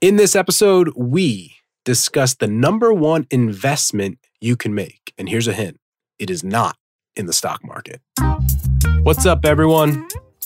In this episode, we discuss the number one investment you can make. And here's a hint it is not in the stock market. What's up, everyone?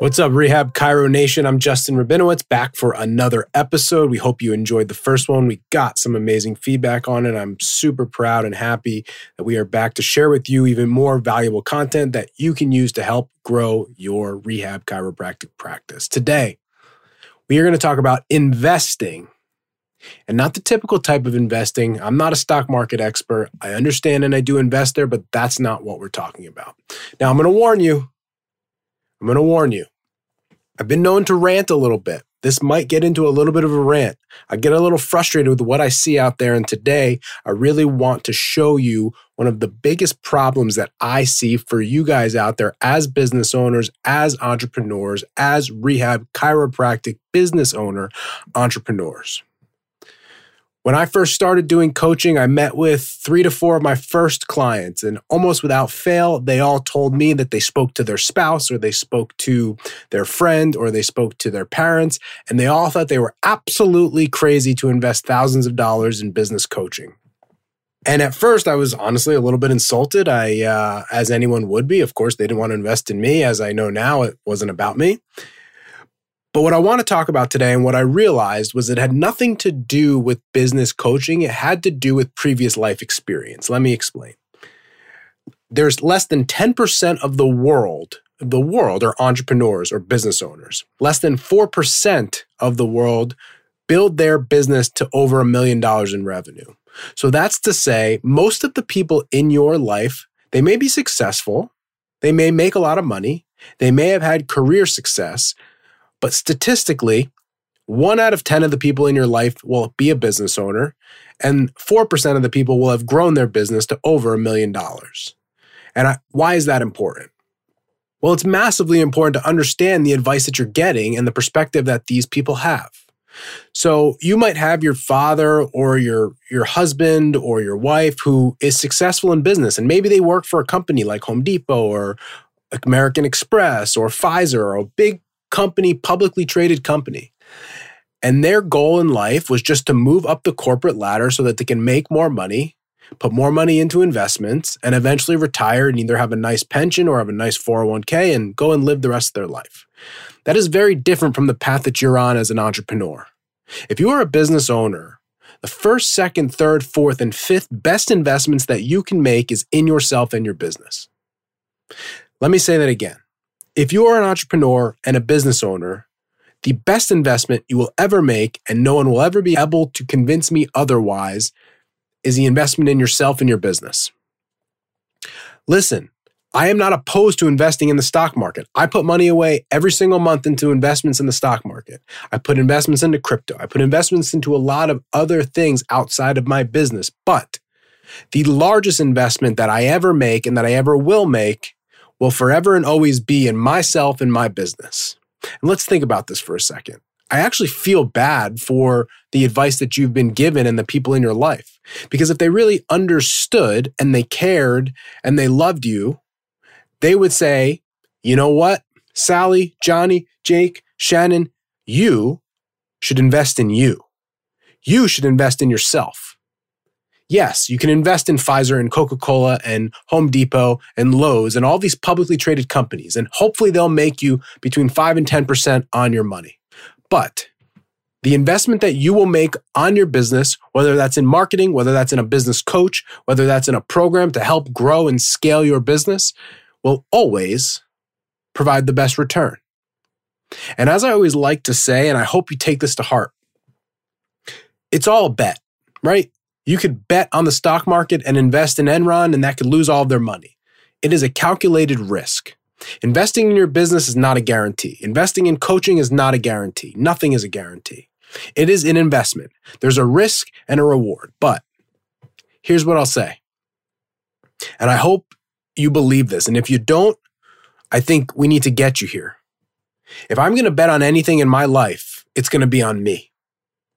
What's up, Rehab Chiro Nation? I'm Justin Rabinowitz back for another episode. We hope you enjoyed the first one. We got some amazing feedback on it. I'm super proud and happy that we are back to share with you even more valuable content that you can use to help grow your rehab chiropractic practice. Today, we are going to talk about investing and not the typical type of investing. I'm not a stock market expert. I understand and I do invest there, but that's not what we're talking about. Now, I'm going to warn you I'm going to warn you. I've been known to rant a little bit. This might get into a little bit of a rant. I get a little frustrated with what I see out there. And today, I really want to show you one of the biggest problems that I see for you guys out there as business owners, as entrepreneurs, as rehab chiropractic business owner entrepreneurs. When I first started doing coaching, I met with three to four of my first clients, and almost without fail, they all told me that they spoke to their spouse or they spoke to their friend or they spoke to their parents, and they all thought they were absolutely crazy to invest thousands of dollars in business coaching. And at first, I was honestly a little bit insulted. I, uh, as anyone would be, of course, they didn't want to invest in me. As I know now, it wasn't about me. But what I want to talk about today and what I realized was it had nothing to do with business coaching. It had to do with previous life experience. Let me explain. There's less than 10% of the world, the world are entrepreneurs or business owners. Less than 4% of the world build their business to over a million dollars in revenue. So that's to say, most of the people in your life, they may be successful, they may make a lot of money, they may have had career success, but statistically, one out of 10 of the people in your life will be a business owner, and 4% of the people will have grown their business to over a million dollars. And I, why is that important? Well, it's massively important to understand the advice that you're getting and the perspective that these people have. So you might have your father or your your husband or your wife who is successful in business and maybe they work for a company like Home Depot or American Express or Pfizer or a big company, publicly traded company. And their goal in life was just to move up the corporate ladder so that they can make more money, put more money into investments, and eventually retire and either have a nice pension or have a nice 401k and go and live the rest of their life. That is very different from the path that you're on as an entrepreneur. If you are a business owner, the first, second, third, fourth, and fifth best investments that you can make is in yourself and your business. Let me say that again. If you are an entrepreneur and a business owner, the best investment you will ever make, and no one will ever be able to convince me otherwise, is the investment in yourself and your business. Listen, I am not opposed to investing in the stock market. I put money away every single month into investments in the stock market. I put investments into crypto. I put investments into a lot of other things outside of my business. But the largest investment that I ever make and that I ever will make will forever and always be in myself and my business. And let's think about this for a second. I actually feel bad for the advice that you've been given and the people in your life. Because if they really understood and they cared and they loved you, they would say, you know what, Sally, Johnny, Jake, Shannon, you should invest in you. You should invest in yourself. Yes, you can invest in Pfizer and Coca Cola and Home Depot and Lowe's and all these publicly traded companies, and hopefully they'll make you between 5 and 10% on your money. But the investment that you will make on your business, whether that's in marketing, whether that's in a business coach, whether that's in a program to help grow and scale your business, will always provide the best return. And as I always like to say, and I hope you take this to heart, it's all a bet, right? You could bet on the stock market and invest in Enron, and that could lose all of their money. It is a calculated risk. Investing in your business is not a guarantee. Investing in coaching is not a guarantee. Nothing is a guarantee. It is an investment. There's a risk and a reward. But here's what I'll say And I hope you believe this. And if you don't, I think we need to get you here. If I'm going to bet on anything in my life, it's going to be on me.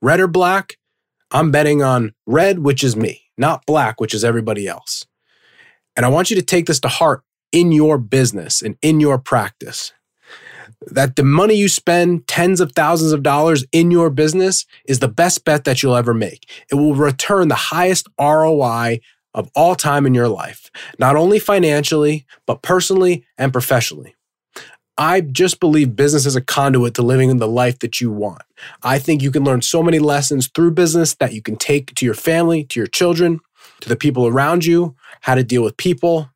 Red or black, I'm betting on red, which is me, not black, which is everybody else. And I want you to take this to heart in your business and in your practice. That the money you spend, tens of thousands of dollars in your business, is the best bet that you'll ever make. It will return the highest ROI of all time in your life, not only financially, but personally and professionally. I just believe business is a conduit to living the life that you want. I think you can learn so many lessons through business that you can take to your family, to your children, to the people around you, how to deal with people,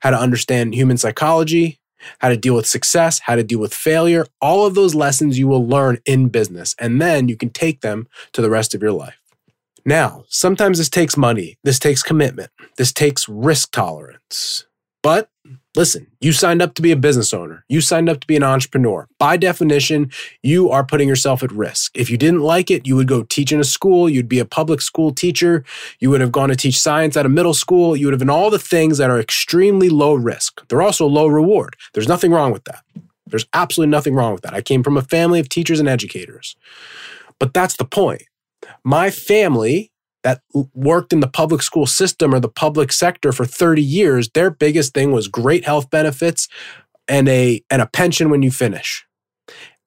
how to understand human psychology, how to deal with success, how to deal with failure. All of those lessons you will learn in business, and then you can take them to the rest of your life. Now, sometimes this takes money, this takes commitment, this takes risk tolerance. But listen, you signed up to be a business owner. You signed up to be an entrepreneur. By definition, you are putting yourself at risk. If you didn't like it, you would go teach in a school. You'd be a public school teacher. You would have gone to teach science at a middle school. You would have done all the things that are extremely low risk. They're also low reward. There's nothing wrong with that. There's absolutely nothing wrong with that. I came from a family of teachers and educators. But that's the point. My family that worked in the public school system or the public sector for 30 years, their biggest thing was great health benefits and a and a pension when you finish.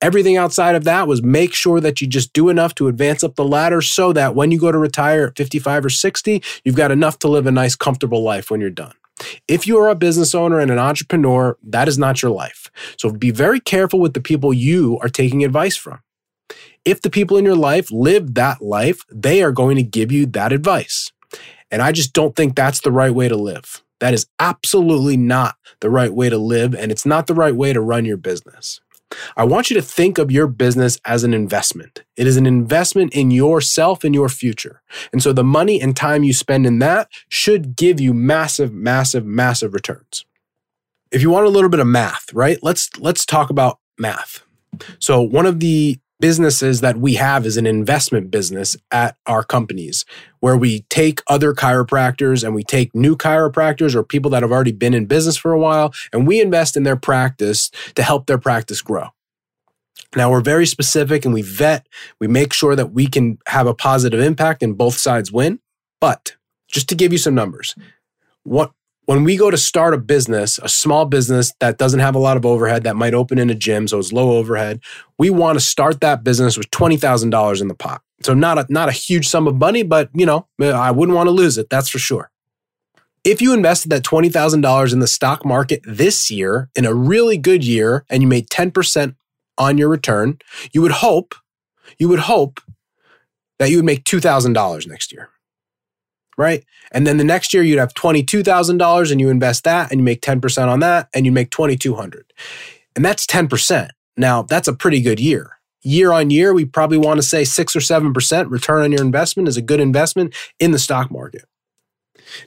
Everything outside of that was make sure that you just do enough to advance up the ladder so that when you go to retire at 55 or 60, you've got enough to live a nice comfortable life when you're done. If you are a business owner and an entrepreneur, that is not your life. So be very careful with the people you are taking advice from if the people in your life live that life, they are going to give you that advice. And I just don't think that's the right way to live. That is absolutely not the right way to live, and it's not the right way to run your business. I want you to think of your business as an investment. It is an investment in yourself and your future. And so the money and time you spend in that should give you massive, massive, massive returns. If you want a little bit of math, right? Let's let's talk about math. So one of the businesses that we have is an investment business at our companies where we take other chiropractors and we take new chiropractors or people that have already been in business for a while and we invest in their practice to help their practice grow. Now we're very specific and we vet, we make sure that we can have a positive impact and both sides win. But just to give you some numbers, what when we go to start a business, a small business that doesn't have a lot of overhead, that might open in a gym, so it's low overhead, we want to start that business with twenty thousand dollars in the pot. So not a not a huge sum of money, but you know, I wouldn't want to lose it. That's for sure. If you invested that twenty thousand dollars in the stock market this year in a really good year, and you made ten percent on your return, you would hope, you would hope that you would make two thousand dollars next year right? And then the next year you'd have $22,000 and you invest that and you make 10% on that and you make 2200. And that's 10%. Now, that's a pretty good year. Year on year, we probably want to say 6 or 7% return on your investment is a good investment in the stock market.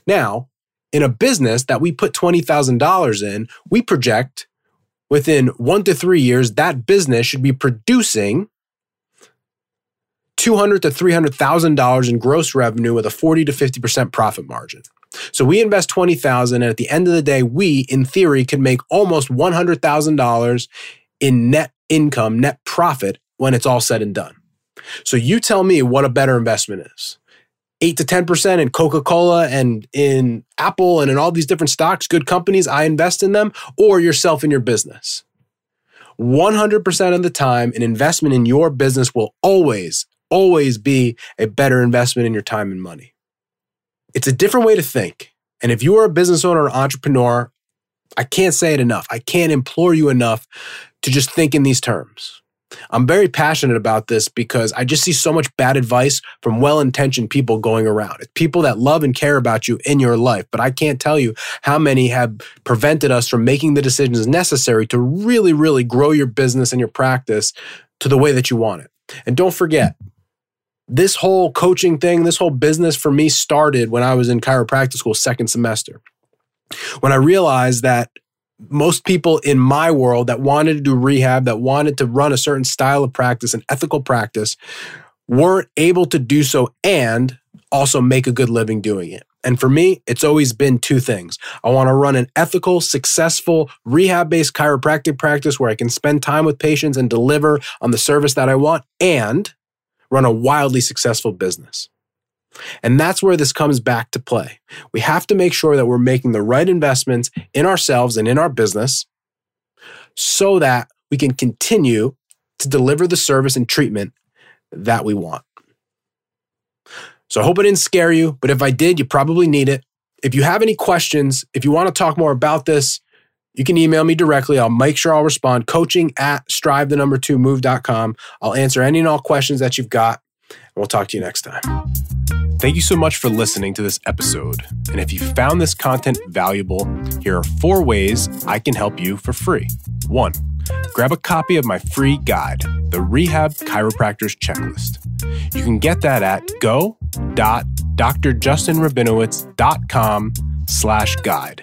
Now, in a business that we put $20,000 in, we project within 1 to 3 years that business should be producing $200 to $300,000 in gross revenue with a 40 to 50% profit margin. So we invest 20,000 and at the end of the day we in theory can make almost $100,000 in net income, net profit when it's all said and done. So you tell me what a better investment is. 8 to 10% in Coca-Cola and in Apple and in all these different stocks, good companies, I invest in them or yourself in your business. 100% of the time, an investment in your business will always always be a better investment in your time and money. It's a different way to think. And if you are a business owner or entrepreneur, I can't say it enough. I can't implore you enough to just think in these terms. I'm very passionate about this because I just see so much bad advice from well intentioned people going around. It's people that love and care about you in your life, but I can't tell you how many have prevented us from making the decisions necessary to really, really grow your business and your practice to the way that you want it. And don't forget, this whole coaching thing, this whole business for me started when I was in chiropractic school, second semester. When I realized that most people in my world that wanted to do rehab, that wanted to run a certain style of practice, an ethical practice, weren't able to do so and also make a good living doing it. And for me, it's always been two things. I want to run an ethical, successful, rehab based chiropractic practice where I can spend time with patients and deliver on the service that I want and run a wildly successful business. And that's where this comes back to play. We have to make sure that we're making the right investments in ourselves and in our business so that we can continue to deliver the service and treatment that we want. So I hope I didn't scare you, but if I did, you probably need it. If you have any questions, if you want to talk more about this, you can email me directly. I'll make sure I'll respond. Coaching at strive the number two move.com. I'll answer any and all questions that you've got, and we'll talk to you next time. Thank you so much for listening to this episode. And if you found this content valuable, here are four ways I can help you for free. One, grab a copy of my free guide, the Rehab Chiropractor's Checklist. You can get that at go.drjustinrabinowitz.com slash guide.